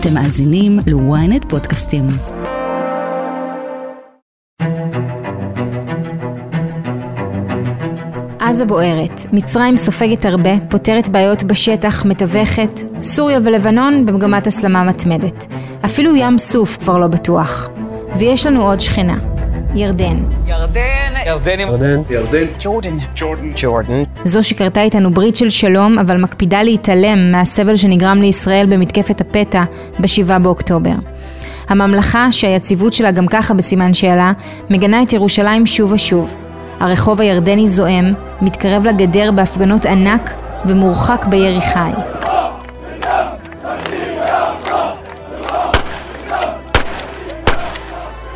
אתם מאזינים ל-ynet פודקאסטים. עזה בוערת, מצרים סופגת הרבה, פותרת בעיות בשטח, מתווכת, סוריה ולבנון במגמת הסלמה מתמדת. אפילו ים סוף כבר לא בטוח. ויש לנו עוד שכנה, ירדן. ירדן. ירדן. ירדן. ירדן. ג'ורדן. ג'ורדן. ג'ורדן. זו שכרתה איתנו ברית של שלום, אבל מקפידה להתעלם מהסבל שנגרם לישראל במתקפת הפתע ב-7 באוקטובר. הממלכה, שהיציבות שלה גם ככה בסימן שאלה, מגנה את ירושלים שוב ושוב. הרחוב הירדני זועם, מתקרב לגדר בהפגנות ענק ומורחק בירי חי.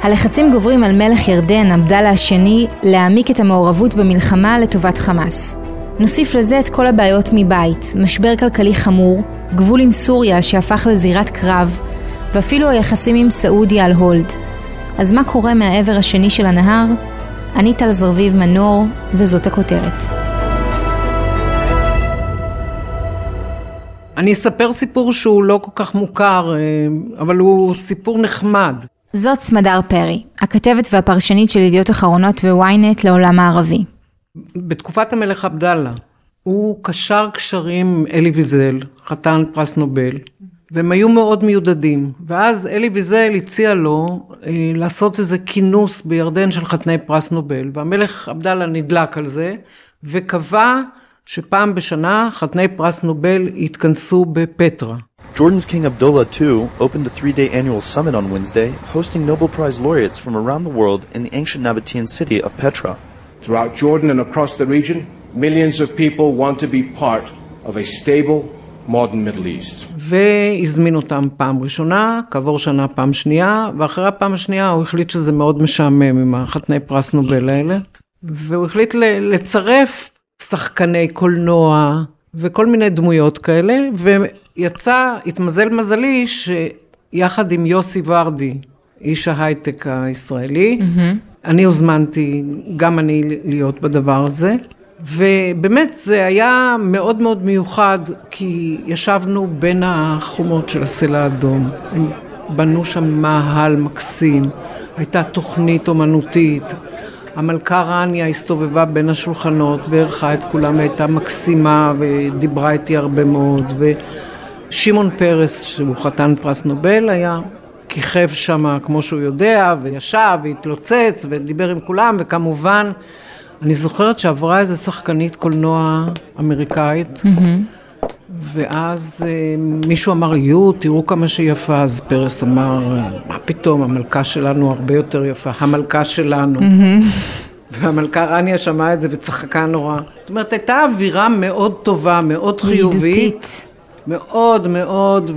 הלחצים גוברים על מלך ירדן, עבדאללה השני, להעמיק את המעורבות במלחמה לטובת חמאס. נוסיף לזה את כל הבעיות מבית, משבר כלכלי חמור, גבול עם סוריה שהפך לזירת קרב, ואפילו היחסים עם סעודיה על הולד. אז מה קורה מהעבר השני של הנהר? אני טל זרביב מנור, וזאת הכותרת. אני אספר סיפור שהוא לא כל כך מוכר, אה, אבל הוא סיפור נחמד. זאת סמדר פרי, הכתבת והפרשנית של ידיעות אחרונות וויינט לעולם הערבי. בתקופת המלך עבדאללה, הוא קשר קשרים עם אלי ויזל, חתן פרס נובל, והם היו מאוד מיודדים. ואז אלי ויזל הציע לו אה, לעשות איזה כינוס בירדן של חתני פרס נובל, והמלך עבדאללה נדלק על זה, וקבע שפעם בשנה חתני פרס נובל יתכנסו בפטרה. Jordan's King Abdullah II opened a three-day annual summit on Wednesday, hosting Nobel Prize laureates from around the world in the ancient Nabatean city of Petra. Throughout Jordan and across the region, millions of people want to be part of a stable, modern Middle East. והזמין אותם פעם ראשונה, כעבור שנה פעם שנייה, ואחרי הפעם השנייה הוא החליט שזה מאוד משעמם עם החתני פרס נובל האלה, והוא החליט לצרף שחקני קולנוע וכל מיני דמויות כאלה, ויצא, התמזל מזלי, שיחד עם יוסי ורדי, איש ההייטק הישראלי, mm-hmm. אני הוזמנתי, גם אני, להיות בדבר הזה. ובאמת זה היה מאוד מאוד מיוחד, כי ישבנו בין החומות של הסלע האדום. הם בנו שם מאהל מקסים, הייתה תוכנית אומנותית. המלכה רניה הסתובבה בין השולחנות וערכה את כולם, הייתה מקסימה ודיברה איתי הרבה מאוד. ושמעון פרס, שהוא חתן פרס נובל, היה כיכב שם כמו שהוא יודע, וישב והתלוצץ ודיבר עם כולם, וכמובן אני זוכרת שעברה איזה שחקנית קולנוע אמריקאית, mm-hmm. ואז אה, מישהו אמר, יו, תראו כמה שהיא יפה, אז פרס אמר, מה פתאום, המלכה שלנו הרבה יותר יפה, המלכה שלנו. Mm-hmm. והמלכה רניה שמעה את זה וצחקה נורא. זאת אומרת, הייתה אווירה מאוד טובה, מאוד חיובית. מידותית. מאוד מאוד,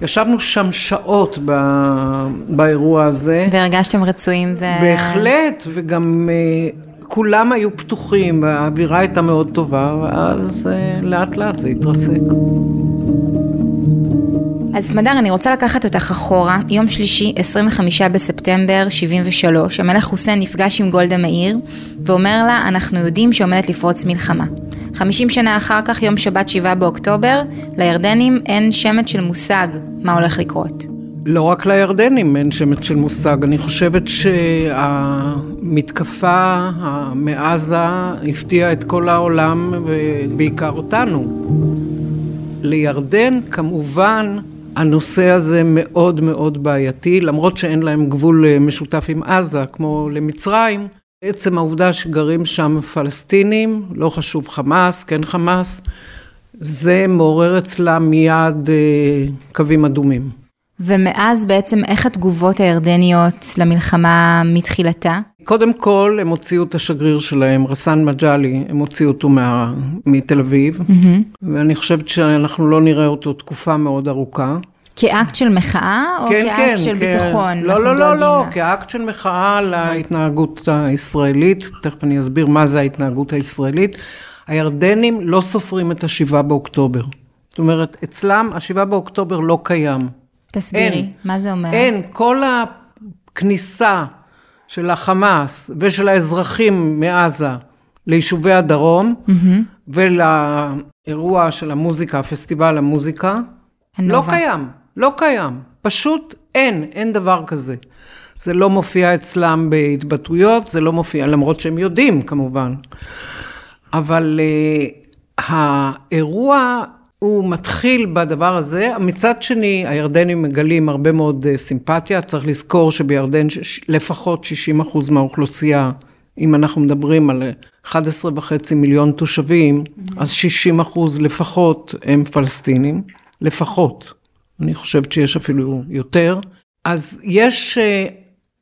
וישבנו שם שעות ב... באירוע הזה. והרגשתם רצויים ו... בהחלט, וגם אה, כולם היו פתוחים, האווירה הייתה מאוד טובה, ואז אה, לאט לאט זה התרסק. אז סמדר, אני רוצה לקחת אותך אחורה, יום שלישי, 25 בספטמבר 73, המלך חוסיין נפגש עם גולדה מאיר, ואומר לה, אנחנו יודעים שעומדת לפרוץ מלחמה. 50 שנה אחר כך, יום שבת 7 באוקטובר, לירדנים אין שמץ של מושג מה הולך לקרות. לא רק לירדנים אין שמץ של מושג, אני חושבת שהמתקפה מעזה הפתיעה את כל העולם ובעיקר אותנו. לירדן כמובן הנושא הזה מאוד מאוד בעייתי, למרות שאין להם גבול משותף עם עזה כמו למצרים. עצם העובדה שגרים שם פלסטינים, לא חשוב חמאס, כן חמאס, זה מעורר אצלם מיד אה, קווים אדומים. ומאז בעצם איך התגובות הירדניות למלחמה מתחילתה? קודם כל הם הוציאו את השגריר שלהם, רסן מג'אלי, הם הוציאו אותו מה, מתל אביב, mm-hmm. ואני חושבת שאנחנו לא נראה אותו תקופה מאוד ארוכה. כאקט של מחאה או כן, כאקט כן, של כן. ביטחון? לא, לא, לא, לא, כאקט של מחאה להתנהגות הישראלית, תכף אני אסביר מה זה ההתנהגות הישראלית. הירדנים לא סופרים את השבעה באוקטובר. זאת אומרת, אצלם השבעה באוקטובר לא קיים. תסבירי, אין, מה זה אומר? אין, כל הכניסה של החמאס ושל האזרחים מעזה ליישובי הדרום, mm-hmm. ולאירוע של המוזיקה, פסטיבל המוזיקה, לא קיים. לא קיים. פשוט אין, אין דבר כזה. זה לא מופיע אצלם בהתבטאויות, זה לא מופיע, למרות שהם יודעים כמובן. אבל uh, האירוע הוא מתחיל בדבר הזה, מצד שני הירדנים מגלים הרבה מאוד uh, סימפתיה, צריך לזכור שבירדן ש- לפחות 60 אחוז מהאוכלוסייה, אם אנחנו מדברים על 11 וחצי מיליון תושבים, mm-hmm. אז 60 אחוז לפחות הם פלסטינים, לפחות. אני חושבת שיש אפילו יותר. אז יש uh,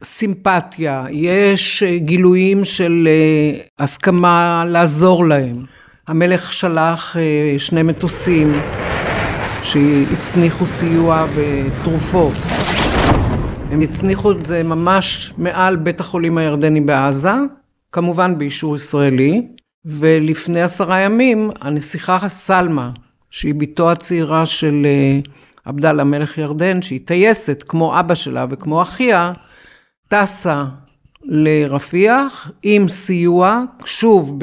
סימפתיה, יש uh, גילויים של uh, הסכמה לעזור להם. המלך שלח שני מטוסים שהצניחו סיוע ותרופות. הם הצניחו את זה ממש מעל בית החולים הירדני בעזה, כמובן באישור ישראלי, ולפני עשרה ימים הנסיכה סלמה, שהיא בתו הצעירה של עבדאללה מלך ירדן, שהיא טייסת כמו אבא שלה וכמו אחיה, טסה לרפיח עם סיוע, שוב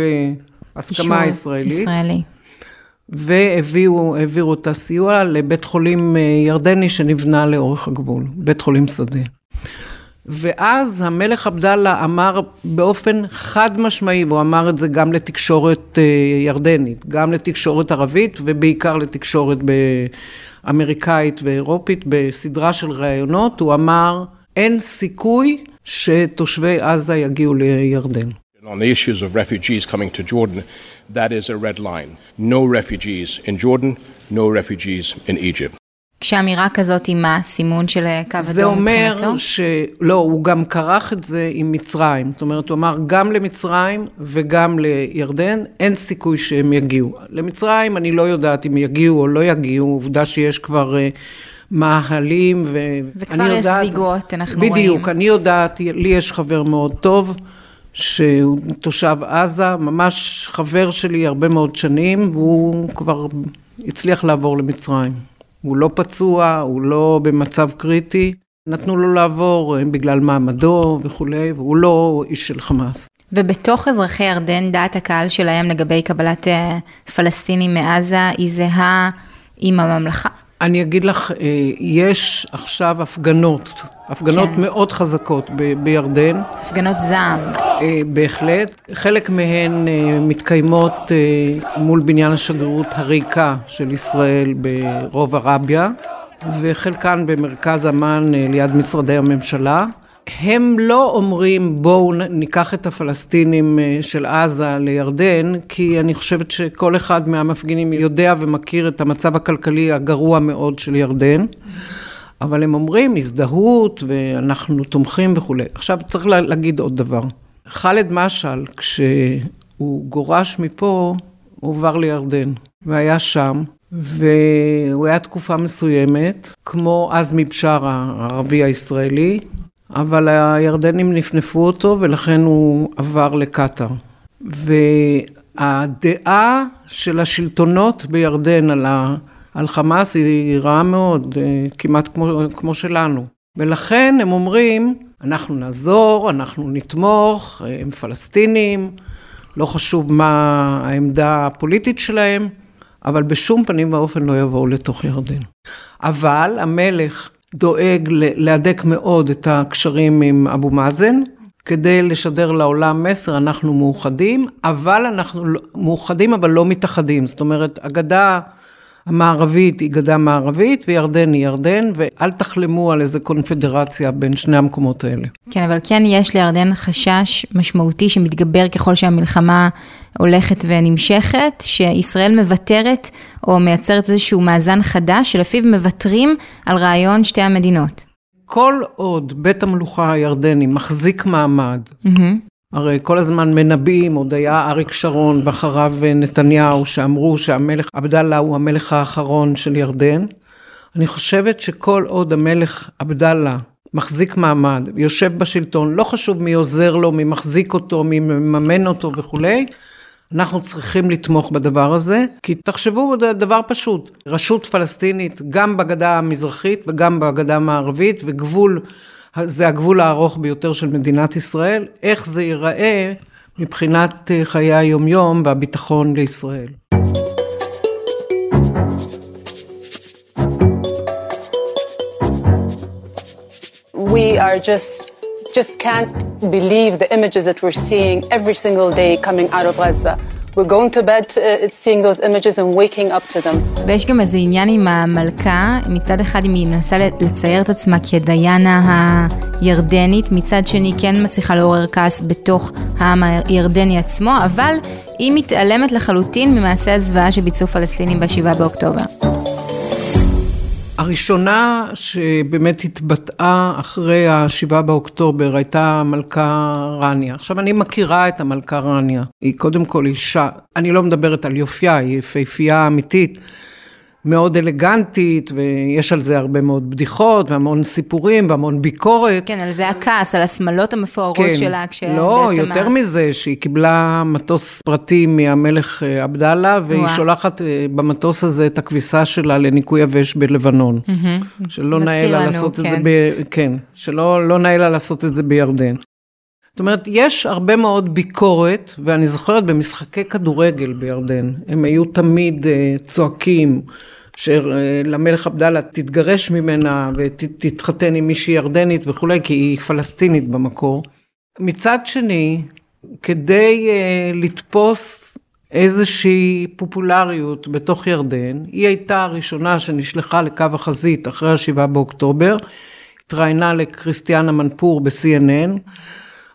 בהסכמה ישראלית. ישראלי. והעבירו את הסיוע לבית חולים ירדני שנבנה לאורך הגבול, בית חולים שדה. ואז המלך עבדאללה אמר באופן חד משמעי, והוא אמר את זה גם לתקשורת ירדנית, גם לתקשורת ערבית ובעיקר לתקשורת אמריקאית ואירופית בסדרה של ראיונות, הוא אמר, אין סיכוי שתושבי עזה יגיעו לירדן. On the issues of refugees coming to Jordan, that is a red line. No refugees in Jordan, no refugees in Egypt. כשאמירה כזאת היא מה? סימון של קו אדום מבחינתו? זה אומר שלא, הוא גם כרך את זה עם מצרים. זאת אומרת, הוא אמר גם למצרים וגם לירדן, אין סיכוי שהם יגיעו. למצרים אני לא יודעת אם יגיעו או לא יגיעו, עובדה שיש כבר... מאהלים, ו... וכבר יש יודעת, זליגות, אנחנו בדיוק, רואים. בדיוק, אני יודעת, לי יש חבר מאוד טוב, שהוא תושב עזה, ממש חבר שלי הרבה מאוד שנים, והוא כבר הצליח לעבור למצרים. הוא לא פצוע, הוא לא במצב קריטי, נתנו לו לעבור בגלל מעמדו וכולי, והוא לא איש של חמאס. ובתוך אזרחי ירדן, דעת הקהל שלהם לגבי קבלת פלסטינים מעזה היא זהה עם הממלכה? אני אגיד לך, יש עכשיו הפגנות, הפגנות כן. מאוד חזקות ב- בירדן. הפגנות זעם. בהחלט. חלק מהן מתקיימות מול בניין השגרירות הריקה של ישראל ברוב ערביה, וחלקן במרכז אמ"ן ליד משרדי הממשלה. הם לא אומרים בואו ניקח את הפלסטינים של עזה לירדן, כי אני חושבת שכל אחד מהמפגינים יודע ומכיר את המצב הכלכלי הגרוע מאוד של ירדן. אבל הם אומרים הזדהות ואנחנו תומכים וכולי. עכשיו צריך להגיד עוד דבר. ח'אלד משעל, כשהוא גורש מפה, הוא עבר לירדן, והיה שם, והוא היה תקופה מסוימת, כמו עזמי בשארה, הערבי הישראלי, אבל הירדנים נפנפו אותו ולכן הוא עבר לקטאר. והדעה של השלטונות בירדן על, ה, על חמאס היא רעה מאוד, כמעט כמו, כמו שלנו. ולכן הם אומרים, אנחנו נעזור, אנחנו נתמוך, הם פלסטינים, לא חשוב מה העמדה הפוליטית שלהם, אבל בשום פנים ואופן לא יבואו לתוך ירדן. אבל המלך דואג להדק מאוד את הקשרים עם אבו מאזן, כדי לשדר לעולם מסר, אנחנו מאוחדים, אבל אנחנו מאוחדים אבל לא מתאחדים. זאת אומרת, הגדה המערבית היא גדה מערבית וירדן היא ירדן, ואל תחלמו על איזה קונפדרציה בין שני המקומות האלה. כן, אבל כן יש לירדן חשש משמעותי שמתגבר ככל שהמלחמה הולכת ונמשכת, שישראל מוותרת או מייצרת איזשהו מאזן חדש, שלפיו מוותרים על רעיון שתי המדינות. כל עוד בית המלוכה הירדני מחזיק מעמד, mm-hmm. הרי כל הזמן מנבאים, עוד היה אריק שרון ואחריו נתניהו, שאמרו שהמלך עבדאללה הוא המלך האחרון של ירדן. אני חושבת שכל עוד המלך עבדאללה מחזיק מעמד, יושב בשלטון, לא חשוב מי עוזר לו, מי מחזיק אותו, מי מממן אותו וכולי, אנחנו צריכים לתמוך בדבר הזה, כי תחשבו דבר פשוט, רשות פלסטינית גם בגדה המזרחית וגם בגדה המערבית, וגבול זה הגבול הארוך ביותר של מדינת ישראל, איך זה ייראה מבחינת חיי היומיום והביטחון לישראל. We are just just can't believe the images that we're seeing every single day coming out of Gaza. ויש גם איזה עניין עם המלכה, מצד אחד היא מנסה לצייר את עצמה כדיינה הירדנית, מצד שני כן מצליחה לעורר כעס בתוך העם הירדני עצמו, אבל היא מתעלמת לחלוטין ממעשי הזוועה שביצעו פלסטינים ב-7 באוקטובר. הראשונה שבאמת התבטאה אחרי ה-7 באוקטובר הייתה המלכה רניה. עכשיו, אני מכירה את המלכה רניה. היא קודם כל אישה, אני לא מדברת על יופייה, היא יפהפייה אמיתית. מאוד אלגנטית, ויש על זה הרבה מאוד בדיחות, והמון סיפורים, והמון ביקורת. כן, על זה הכעס, על השמלות המפוארות כן. שלה, כשבעצם... לא, יותר ה... מזה, שהיא קיבלה מטוס פרטי מהמלך אה, עבדאללה, והיא ווא. שולחת אה, במטוס הזה את הכביסה שלה לניקוי יבש בלבנון. Mm-hmm. שלא נאה לה לעשות כן. את זה כן. ב... כן, שלא לא נאה לה לעשות את זה בירדן. זאת אומרת, יש הרבה מאוד ביקורת, ואני זוכרת במשחקי כדורגל בירדן, הם היו תמיד uh, צועקים, שלמלך עבדאללה תתגרש ממנה ותתחתן עם מישהי ירדנית וכולי, כי היא פלסטינית במקור. מצד שני, כדי uh, לתפוס איזושהי פופולריות בתוך ירדן, היא הייתה הראשונה שנשלחה לקו החזית אחרי השבעה באוקטובר, התראיינה לקריסטיאנה מנפור ב-CNN.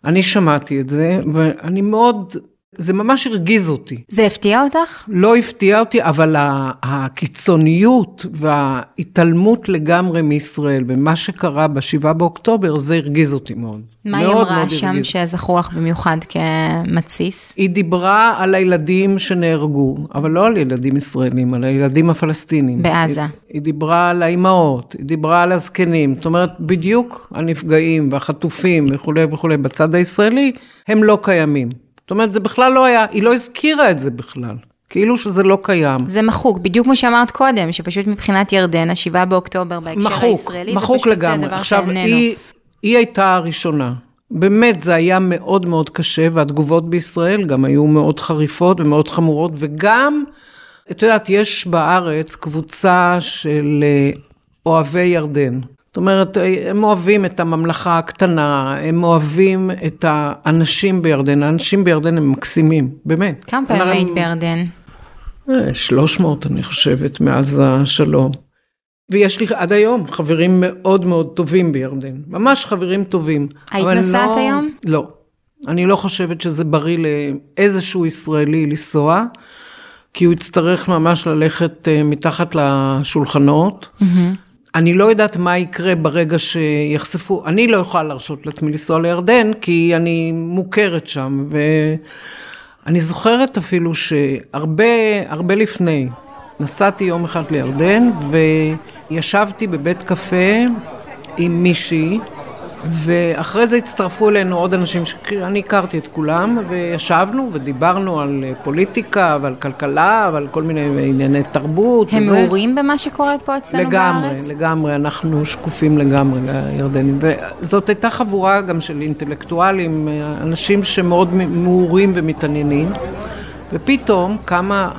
אני שמעתי את זה, ואני מאוד, זה ממש הרגיז אותי. זה הפתיע אותך? לא הפתיע אותי, אבל הקיצוניות וההתעלמות לגמרי מישראל ומה שקרה ב-7 באוקטובר, זה הרגיז אותי מאוד. מה היא אמרה שם שזכור לך במיוחד כמתסיס? היא דיברה על הילדים שנהרגו, אבל לא על ילדים ישראלים, על הילדים הפלסטינים. בעזה. היא, היא דיברה על האימהות, היא דיברה על הזקנים, זאת אומרת, בדיוק הנפגעים והחטופים וכולי וכולי בצד הישראלי, הם לא קיימים. זאת אומרת, זה בכלל לא היה, היא לא הזכירה את זה בכלל. כאילו שזה לא קיים. זה מחוק, בדיוק כמו שאמרת קודם, שפשוט מבחינת ירדן, ה-7 באוקטובר בהקשר מחוק, הישראלי, מחוק זה פשוט לגמרי. דבר עכשיו, שאיננו. היא, היא הייתה הראשונה. באמת, זה היה מאוד מאוד קשה, והתגובות בישראל גם היו מאוד חריפות ומאוד חמורות, וגם, את יודעת, יש בארץ קבוצה של אה, אוהבי ירדן. זאת אומרת, הם אוהבים את הממלכה הקטנה, הם אוהבים את האנשים בירדן, האנשים בירדן הם מקסימים, באמת. כמה פעמים היית בירדן? 300, אה, אני חושבת, מאז השלום. ויש לי עד היום חברים מאוד מאוד טובים בירדן, ממש חברים טובים. היית נוסעת לא, היום? לא. אני לא חושבת שזה בריא לאיזשהו ישראלי לנסוע, כי הוא יצטרך ממש ללכת אה, מתחת לשולחנות. Mm-hmm. אני לא יודעת מה יקרה ברגע שיחשפו, אני לא יכולה להרשות לעצמי לנסוע לירדן, כי אני מוכרת שם, ואני זוכרת אפילו שהרבה, הרבה לפני, נסעתי יום אחד לירדן, וישבתי בבית קפה עם מישהי, ואחרי זה הצטרפו אלינו עוד אנשים שאני הכרתי את כולם, וישבנו ודיברנו על פוליטיקה ועל כלכלה ועל כל מיני ענייני תרבות. הם וזה. מעורים במה שקורה פה אצלנו לגמרי, בארץ? לגמרי, לגמרי, אנחנו שקופים לגמרי לירדנים. וזאת הייתה חבורה גם של אינטלקטואלים, אנשים שמאוד מעורים ומתעניינים. ופתאום קמה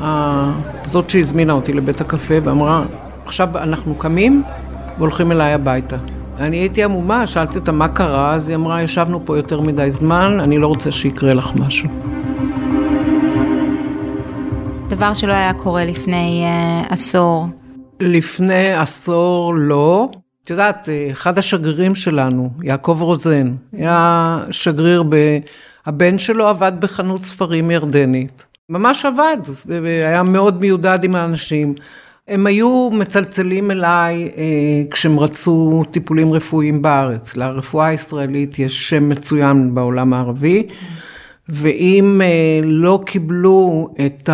זאת שהזמינה אותי לבית הקפה ואמרה, עכשיו אנחנו קמים והולכים אליי הביתה. אני הייתי עמומה, שאלתי אותה מה קרה, אז היא אמרה, ישבנו פה יותר מדי זמן, אני לא רוצה שיקרה לך משהו. דבר שלא היה קורה לפני uh, עשור. לפני עשור לא. את יודעת, אחד השגרירים שלנו, יעקב רוזן, היה שגריר ב... הבן שלו עבד בחנות ספרים ירדנית. ממש עבד, והיה מאוד מיודד עם האנשים. הם היו מצלצלים אליי אה, כשהם רצו טיפולים רפואיים בארץ. לרפואה הישראלית יש שם מצוין בעולם הערבי, ואם אה, לא קיבלו את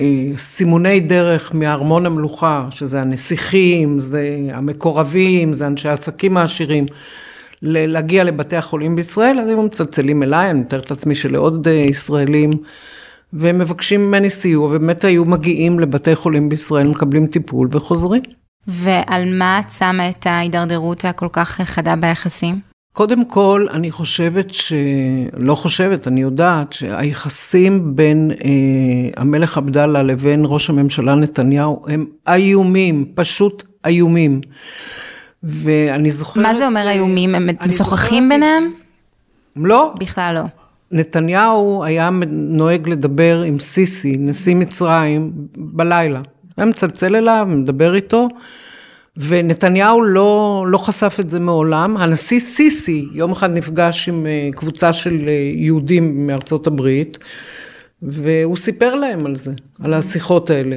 הסימוני אה, דרך מארמון המלוכה, שזה הנסיכים, זה המקורבים, זה אנשי העסקים העשירים, להגיע לבתי החולים בישראל, אז הם מצלצלים אליי, אני מתארת לעצמי שלעוד אה, ישראלים. והם מבקשים ממני סיוע, ובאמת היו מגיעים לבתי חולים בישראל, מקבלים טיפול וחוזרים. ועל מה את שמה את ההידרדרות הכל כך חדה ביחסים? קודם כל, אני חושבת ש... לא חושבת, אני יודעת שהיחסים בין אה, המלך עבדאללה לבין ראש הממשלה נתניהו הם איומים, פשוט איומים. ואני זוכרת... מה זה אומר איומים? הם משוחחים זוכרת- ביניהם? לא, בכלל לא. נתניהו היה נוהג לדבר עם סיסי, נשיא מצרים, בלילה. היה מצלצל אליו, מדבר איתו, ונתניהו לא, לא חשף את זה מעולם. הנשיא סיסי יום אחד נפגש עם אה, קבוצה של אה, יהודים מארצות הברית, והוא סיפר להם על זה, על השיחות האלה.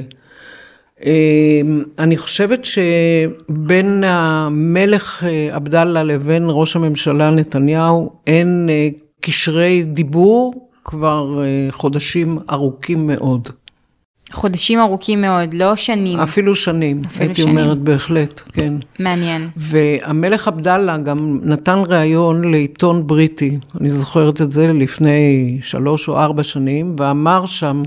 אה, אני חושבת שבין המלך אה, עבדאללה לבין ראש הממשלה נתניהו אין קשרי דיבור כבר אה, חודשים ארוכים מאוד. חודשים ארוכים מאוד, לא שנים. אפילו שנים, אפילו הייתי שנים. אומרת בהחלט, כן. מעניין. והמלך עבדאללה גם נתן ראיון לעיתון בריטי, אני זוכרת את זה לפני שלוש או ארבע שנים, ואמר שם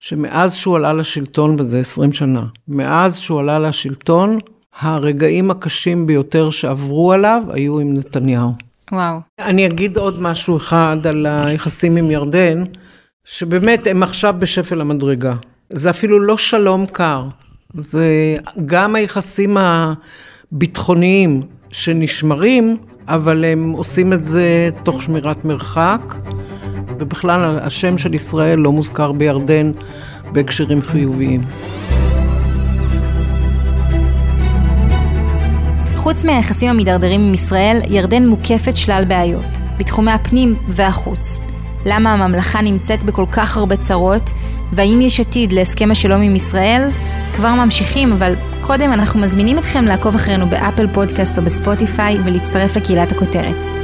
שמאז שהוא עלה לשלטון, וזה עשרים שנה, מאז שהוא עלה לשלטון, הרגעים הקשים ביותר שעברו עליו היו עם נתניהו. וואו. אני אגיד עוד משהו אחד על היחסים עם ירדן, שבאמת הם עכשיו בשפל המדרגה. זה אפילו לא שלום קר, זה גם היחסים הביטחוניים שנשמרים, אבל הם עושים את זה תוך שמירת מרחק, ובכלל השם של ישראל לא מוזכר בירדן בהקשרים חיוביים. חוץ מהיחסים המידרדרים עם ישראל, ירדן מוקפת שלל בעיות, בתחומי הפנים והחוץ. למה הממלכה נמצאת בכל כך הרבה צרות, והאם יש עתיד להסכם השלום עם ישראל? כבר ממשיכים, אבל קודם אנחנו מזמינים אתכם לעקוב אחרינו באפל פודקאסט או בספוטיפיי ולהצטרף לקהילת הכותרת.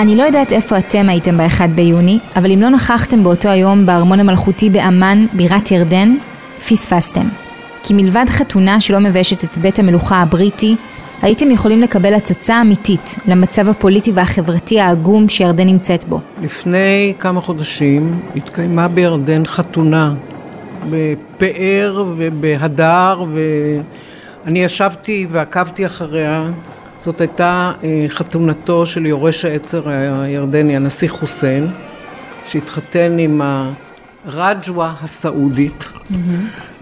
אני לא יודעת איפה אתם הייתם ב-1 ביוני, אבל אם לא נכחתם באותו היום בארמון המלכותי באמ"ן, בירת ירדן, פספסתם. כי מלבד חתונה שלא מביישת את בית המלוכה הבריטי, הייתם יכולים לקבל הצצה אמיתית למצב הפוליטי והחברתי העגום שירדן נמצאת בו. לפני כמה חודשים התקיימה בירדן חתונה בפאר ובהדר, ואני ישבתי ועקבתי אחריה. זאת הייתה אה, חתונתו של יורש העצר הירדני, הנשיא חוסיין, שהתחתן עם הרג'ווה הסעודית.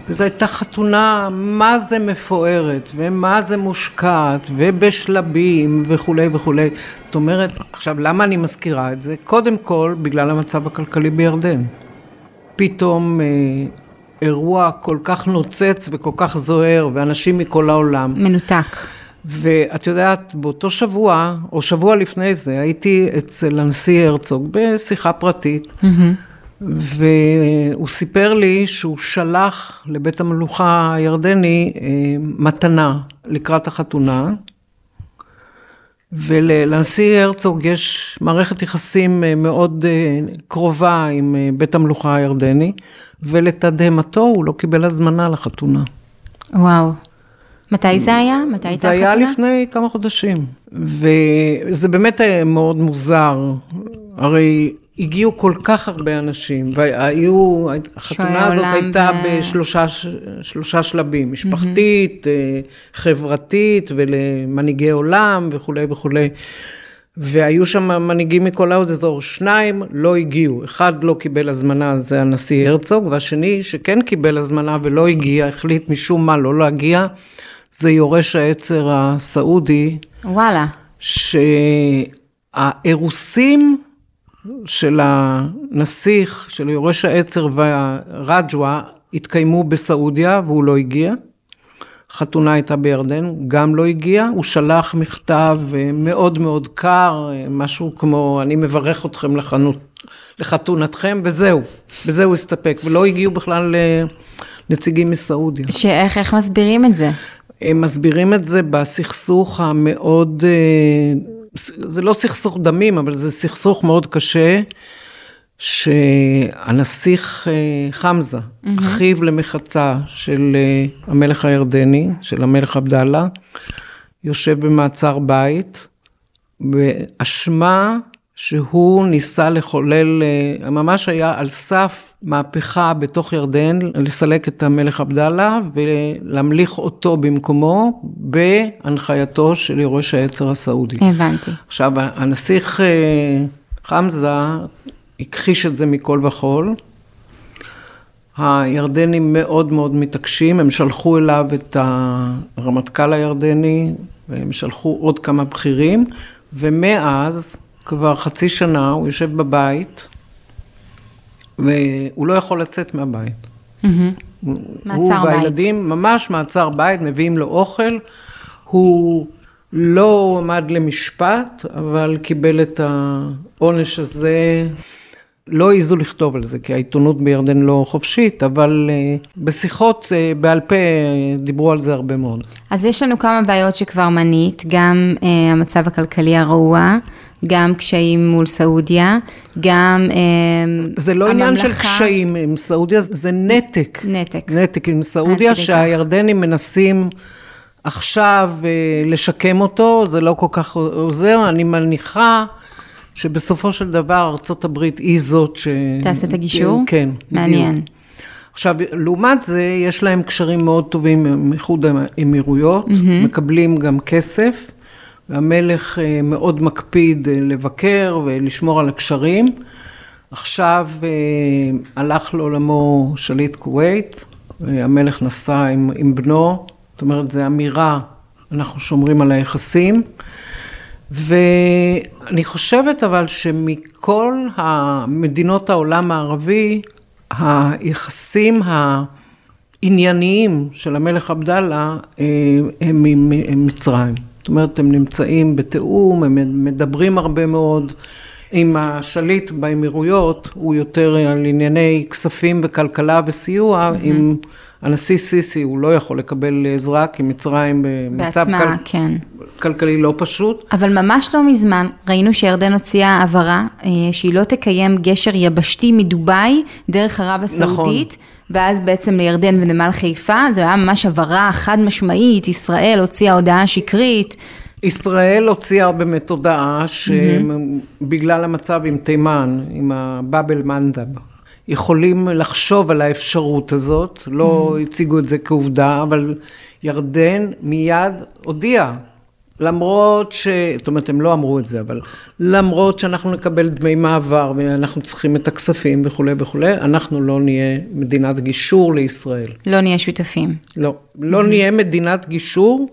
וזו הייתה חתונה מה זה מפוארת, ומה זה מושקעת, ובשלבים, וכולי וכולי. זאת אומרת, עכשיו, למה אני מזכירה את זה? קודם כל, בגלל המצב הכלכלי בירדן. פתאום אה, אירוע כל כך נוצץ וכל כך זוהר, ואנשים מכל העולם. מנותק. ואת יודעת, באותו שבוע, או שבוע לפני זה, הייתי אצל הנשיא הרצוג בשיחה פרטית, והוא סיפר לי שהוא שלח לבית המלוכה הירדני אה, מתנה לקראת החתונה, ולנשיא הרצוג יש מערכת יחסים אה, מאוד אה, קרובה עם בית המלוכה הירדני, ולתדהמתו הוא לא קיבל הזמנה לחתונה. וואו. מתי זה היה? מתי הייתה זה היה החתונה? לפני כמה חודשים, וזה באמת היה מאוד מוזר, הרי הגיעו כל כך הרבה אנשים, והיו, החתונה הזאת הייתה ו- בשלושה שלושה שלבים, משפחתית, אה, חברתית ולמנהיגי עולם וכולי וכולי. והיו שם מנהיגים מכל האזור, שניים לא הגיעו, אחד לא קיבל הזמנה, זה הנשיא הרצוג, והשני שכן קיבל הזמנה ולא הגיע, החליט משום מה לא להגיע, זה יורש העצר הסעודי, וואלה. שהאירוסים של הנסיך, של יורש העצר והרג'ווה, התקיימו בסעודיה והוא לא הגיע. חתונה הייתה בירדן, גם לא הגיע, הוא שלח מכתב אה, מאוד מאוד קר, אה, משהו כמו, אני מברך אתכם לחנות, לחתונתכם, וזהו, בזה הוא הסתפק, ולא הגיעו בכלל אה, נציגים מסעודיה. שאיך איך מסבירים את זה? הם מסבירים את זה בסכסוך המאוד, אה, זה לא סכסוך דמים, אבל זה סכסוך מאוד קשה, שהנסיך אה, חמזה, אחיו למחצה של אה, המלך הירדני, של המלך עבדאללה, יושב במעצר בית, באשמה שהוא ניסה לחולל, אה, ממש היה על סף מהפכה בתוך ירדן, לסלק את המלך עבדאללה ולהמליך אותו במקומו בהנחייתו של יורש העצר הסעודי. הבנתי. עכשיו, הנסיך אה, חמזה הכחיש את זה מכל וכול, הירדנים מאוד מאוד מתעקשים, הם שלחו אליו את הרמטכ"ל הירדני, והם שלחו עוד כמה בכירים, ומאז, כבר חצי שנה, הוא יושב בבית, והוא לא יכול לצאת מהבית. הוא מעצר בית. והילדים, ממש מעצר בית, מביאים לו אוכל. הוא לא עמד למשפט, אבל קיבל את העונש הזה. לא העזו לכתוב על זה, כי העיתונות בירדן לא חופשית, אבל אה, בשיחות אה, בעל פה אה, דיברו על זה הרבה מאוד. אז יש לנו כמה בעיות שכבר מנית, גם אה, המצב הכלכלי הרעוע, גם קשיים מול סעודיה, גם אה, זה לא עניין של הממלכה- קשיים עם סעודיה, זה נתק. נתק. נתק עם סעודיה, כדי כך. שהירדנים מנסים עכשיו אה, לשקם אותו, זה לא כל כך עוזר. אני מניחה שבסופו של דבר ארה"ב היא זאת ש... תעשה את הגישור? כן, מעניין. בדיוק. עכשיו, לעומת זה, יש להם קשרים מאוד טובים עם איחוד האמירויות, מקבלים גם כסף, והמלך אה, מאוד מקפיד אה, לבקר ולשמור על הקשרים. עכשיו אה, הלך לעולמו שליט כווית, המלך נסע עם, עם בנו, זאת אומרת, זו אמירה, אנחנו שומרים על היחסים. ואני חושבת אבל שמכל המדינות העולם הערבי, היחסים הענייניים של המלך עבדאללה הם עם מצרים. זאת אומרת, הם נמצאים בתיאום, הם מדברים הרבה מאוד. עם השליט באמירויות, הוא יותר על ענייני כספים וכלכלה וסיוע, mm-hmm. עם הנשיא סיסי הוא לא יכול לקבל עזרה, כי מצרים במצב בעצמה, כל... כן. כלכלי לא פשוט. אבל ממש לא מזמן ראינו שירדן הוציאה הבהרה אה, שהיא לא תקיים גשר יבשתי מדובאי דרך ערב הסעודית, נכון. ואז בעצם לירדן ונמל חיפה, זו הייתה ממש הבהרה חד משמעית, ישראל הוציאה הודעה שקרית. ישראל הוציאה באמת הודעה שבגלל המצב עם תימן, עם הבאבל מנדב, יכולים לחשוב על האפשרות הזאת, לא הציגו את זה כעובדה, אבל ירדן מיד הודיעה. למרות ש... זאת אומרת, הם לא אמרו את זה, אבל למרות שאנחנו נקבל דמי מעבר ואנחנו צריכים את הכספים וכולי וכולי, אנחנו לא נהיה מדינת גישור לישראל. לא נהיה שותפים. לא, לא נהיה מדינת גישור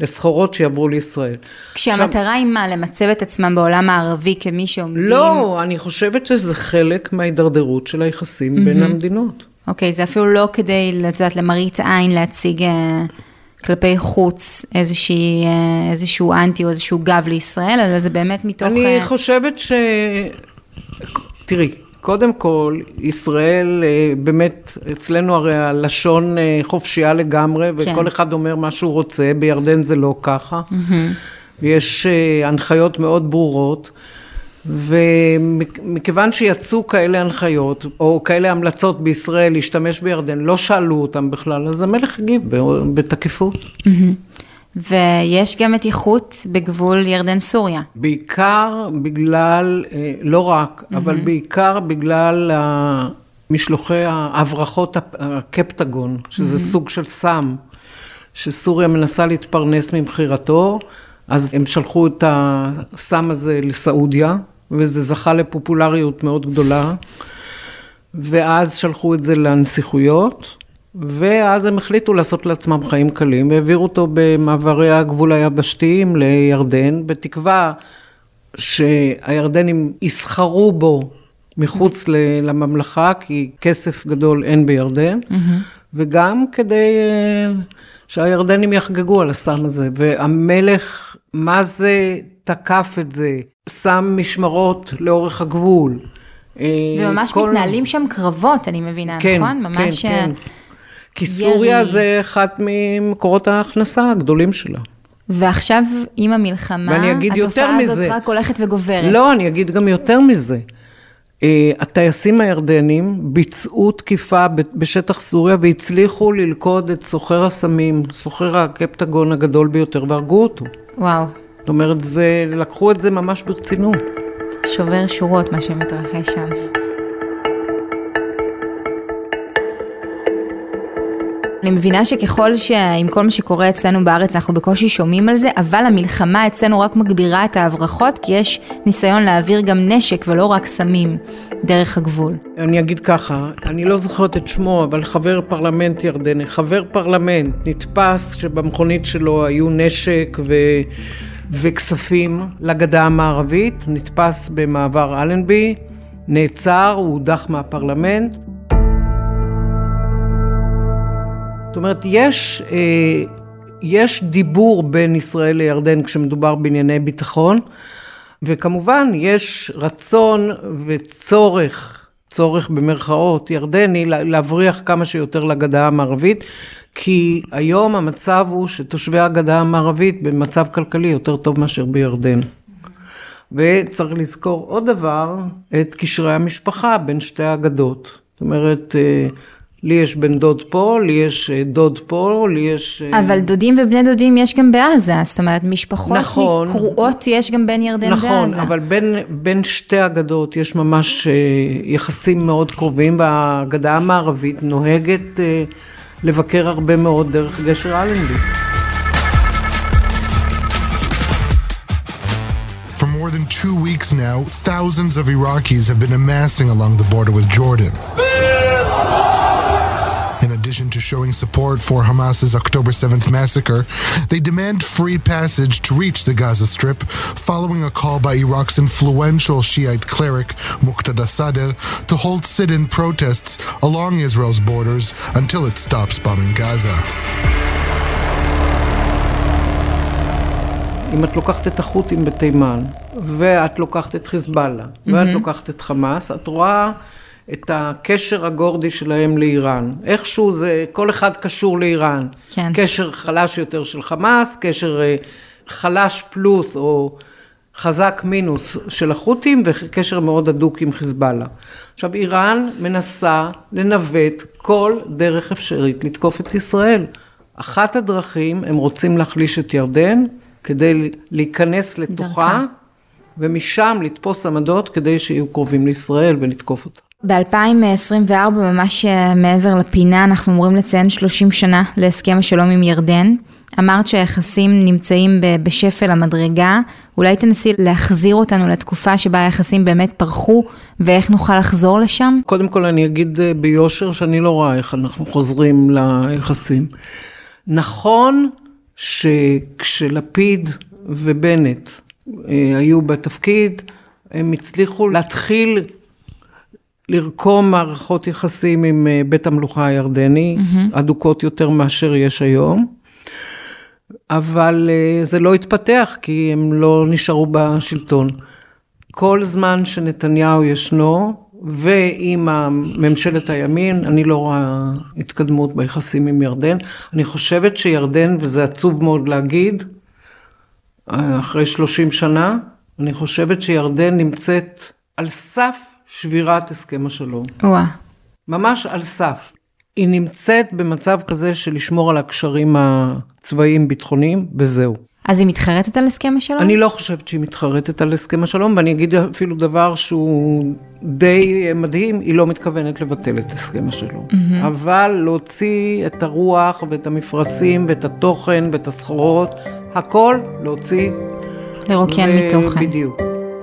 לסחורות שיעברו לישראל. כשהמטרה היא מה? למצב את עצמם בעולם הערבי כמי שעומדים... לא, אני חושבת שזה חלק מההידרדרות של היחסים בין המדינות. אוקיי, זה אפילו לא כדי, את יודעת, למראית עין להציג אה, כלפי חוץ איזושהי, אה, איזשהו אנטי או איזשהו גב לישראל, אלא זה באמת מתוך... אני אה, חושבת ש... תראי, קודם כל, ישראל אה, באמת, אצלנו הרי הלשון חופשייה לגמרי, כן. וכל אחד אומר מה שהוא רוצה, בירדן זה לא ככה. ויש אה, הנחיות מאוד ברורות. ומכיוון שיצאו כאלה הנחיות, או כאלה המלצות בישראל להשתמש בירדן, לא שאלו אותם בכלל, אז המלך הגיב בתקיפות. ויש גם מתיחות בגבול ירדן-סוריה. בעיקר בגלל, אה, לא רק, אבל בעיקר בגלל משלוחי ההברחות הקפטגון, שזה סוג של סם, שסוריה מנסה להתפרנס ממכירתו, אז הם שלחו את הסם הזה לסעודיה, וזה זכה לפופולריות מאוד גדולה, ואז שלחו את זה לנסיכויות. ואז הם החליטו לעשות לעצמם חיים קלים, והעבירו אותו במעברי הגבול היבשתיים לירדן, בתקווה שהירדנים יסחרו בו מחוץ לממלכה, כי כסף גדול אין בירדן, וגם כדי אה, שהירדנים יחגגו על הסם הזה. והמלך, מה זה תקף את זה? שם משמרות לאורך הגבול. אה, וממש כל- מתנהלים שם קרבות, אני מבינה, כן, נכון? ממש... כן, כן. כי סוריה. זה אחד ממקורות ההכנסה הגדולים שלה. ועכשיו, עם המלחמה, התופעה הזאת מזה. רק הולכת וגוברת. לא, אני אגיד גם יותר מזה. אה, הטייסים הירדנים ביצעו תקיפה בשטח סוריה והצליחו ללכוד את סוחר הסמים, סוחר הקפטגון הגדול ביותר, והרגו אותו. וואו, זאת אומרת, זה, לקחו את זה ממש ברצינות. שובר שורות מה שמתרחש שם. אני מבינה שככל שעם כל מה שקורה אצלנו בארץ אנחנו בקושי שומעים על זה, אבל המלחמה אצלנו רק מגבירה את ההברחות, כי יש ניסיון להעביר גם נשק ולא רק סמים דרך הגבול. אני אגיד ככה, אני לא זוכרת את שמו, אבל חבר פרלמנט ירדני, חבר פרלמנט נתפס שבמכונית שלו היו נשק ו... וכספים לגדה המערבית, נתפס במעבר אלנבי, נעצר, הוא הודח מהפרלמנט. זאת אומרת, יש, אה, יש דיבור בין ישראל לירדן כשמדובר בענייני ביטחון, וכמובן יש רצון וצורך, צורך במרכאות ירדני, להבריח כמה שיותר לגדה המערבית, כי היום המצב הוא שתושבי הגדה המערבית במצב כלכלי יותר טוב מאשר בירדן. וצריך לזכור עוד דבר, את קשרי המשפחה בין שתי האגדות. זאת אומרת, אה, לי יש בן דוד פה, לי יש אה, דוד פה, לי יש... אה, אבל דודים ובני דודים יש גם בעזה, זאת אומרת, משפחות נכון, קרועות יש גם בין ירדן נכון, ועזה. נכון, אבל בין, בין שתי אגדות יש ממש יחסים מאוד קרובים, והאגדה המערבית נוהגת לבקר הרבה מאוד דרך גשר אלנבי. For more than two weeks now, thousands of Iraqis have been amassing along the border with Jordan. In addition to showing support for Hamas's October 7th massacre, they demand free passage to reach the Gaza Strip following a call by Iraq's influential Shiite cleric Muqtada Sadr to hold sit-in protests along Israel's borders until it stops bombing Gaza. אם את לוקחת את החות'ים בתימן, ואת לוקחת את חיזבאללה, mm-hmm. ואת לוקחת את חמאס, את רואה את הקשר הגורדי שלהם לאיראן. איכשהו זה, כל אחד קשור לאיראן. כן. קשר חלש יותר של חמאס, קשר אה, חלש פלוס או חזק מינוס של החות'ים, וקשר מאוד הדוק עם חיזבאללה. עכשיו, איראן מנסה לנווט כל דרך אפשרית לתקוף את ישראל. אחת הדרכים, הם רוצים להחליש את ירדן, כדי להיכנס לתוכה, דרכה. ומשם לתפוס עמדות כדי שיהיו קרובים לישראל ולתקוף אותה. ב-2024, ממש אה, מעבר לפינה, אנחנו אמורים לציין 30 שנה להסכם השלום עם ירדן. אמרת שהיחסים נמצאים בשפל המדרגה, אולי תנסי להחזיר אותנו לתקופה שבה היחסים באמת פרחו, ואיך נוכל לחזור לשם? קודם כל אני אגיד אה, ביושר שאני לא רואה איך אנחנו חוזרים ליחסים. נכון שכשלפיד ובנט אה, היו בתפקיד, הם הצליחו להתחיל לרקום מערכות יחסים עם אה, בית המלוכה הירדני, mm-hmm. אדוקות יותר מאשר יש היום. אבל אה, זה לא התפתח כי הם לא נשארו בשלטון. כל זמן שנתניהו ישנו, ועם ממשלת הימין, אני לא רואה התקדמות ביחסים עם ירדן. אני חושבת שירדן, וזה עצוב מאוד להגיד, אה, אחרי 30 שנה, אני חושבת שירדן נמצאת על סף שבירת הסכם השלום. וואה. ממש על סף. היא נמצאת במצב כזה של לשמור על הקשרים הצבאיים ביטחוניים, וזהו. אז היא מתחרטת על הסכם השלום? אני לא חושבת שהיא מתחרטת על הסכם השלום, ואני אגיד אפילו דבר שהוא די מדהים, היא לא מתכוונת לבטל את הסכם השלום. Mm-hmm. אבל להוציא את הרוח ואת המפרשים ואת התוכן ואת הסחורות, הכל להוציא. לרוקן ו... מתוכן. בדיוק.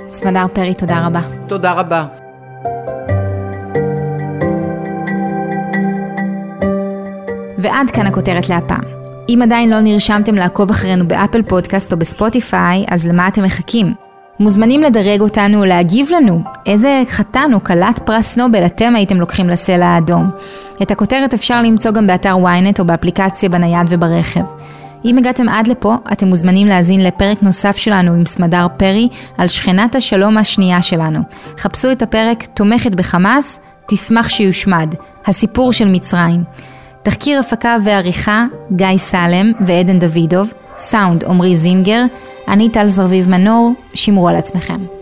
סמדר פרי, תודה רבה. תודה רבה. ועד כאן הכותרת להפעם. אם עדיין לא נרשמתם לעקוב אחרינו באפל פודקאסט או בספוטיפיי, אז למה אתם מחכים? מוזמנים לדרג אותנו ולהגיב לנו איזה חתן או כלת פרס נובל אתם הייתם לוקחים לסלע האדום. את הכותרת אפשר למצוא גם באתר ynet או באפליקציה בנייד וברכב. אם הגעתם עד לפה, אתם מוזמנים להאזין לפרק נוסף שלנו עם סמדר פרי על שכנת השלום השנייה שלנו. חפשו את הפרק תומכת בחמאס, תשמח שיושמד, הסיפור של מצרים. תחקיר הפקה ועריכה, גיא סלם ועדן דוידוב, סאונד עמרי זינגר, אני טל זרביב מנור, שמרו על עצמכם.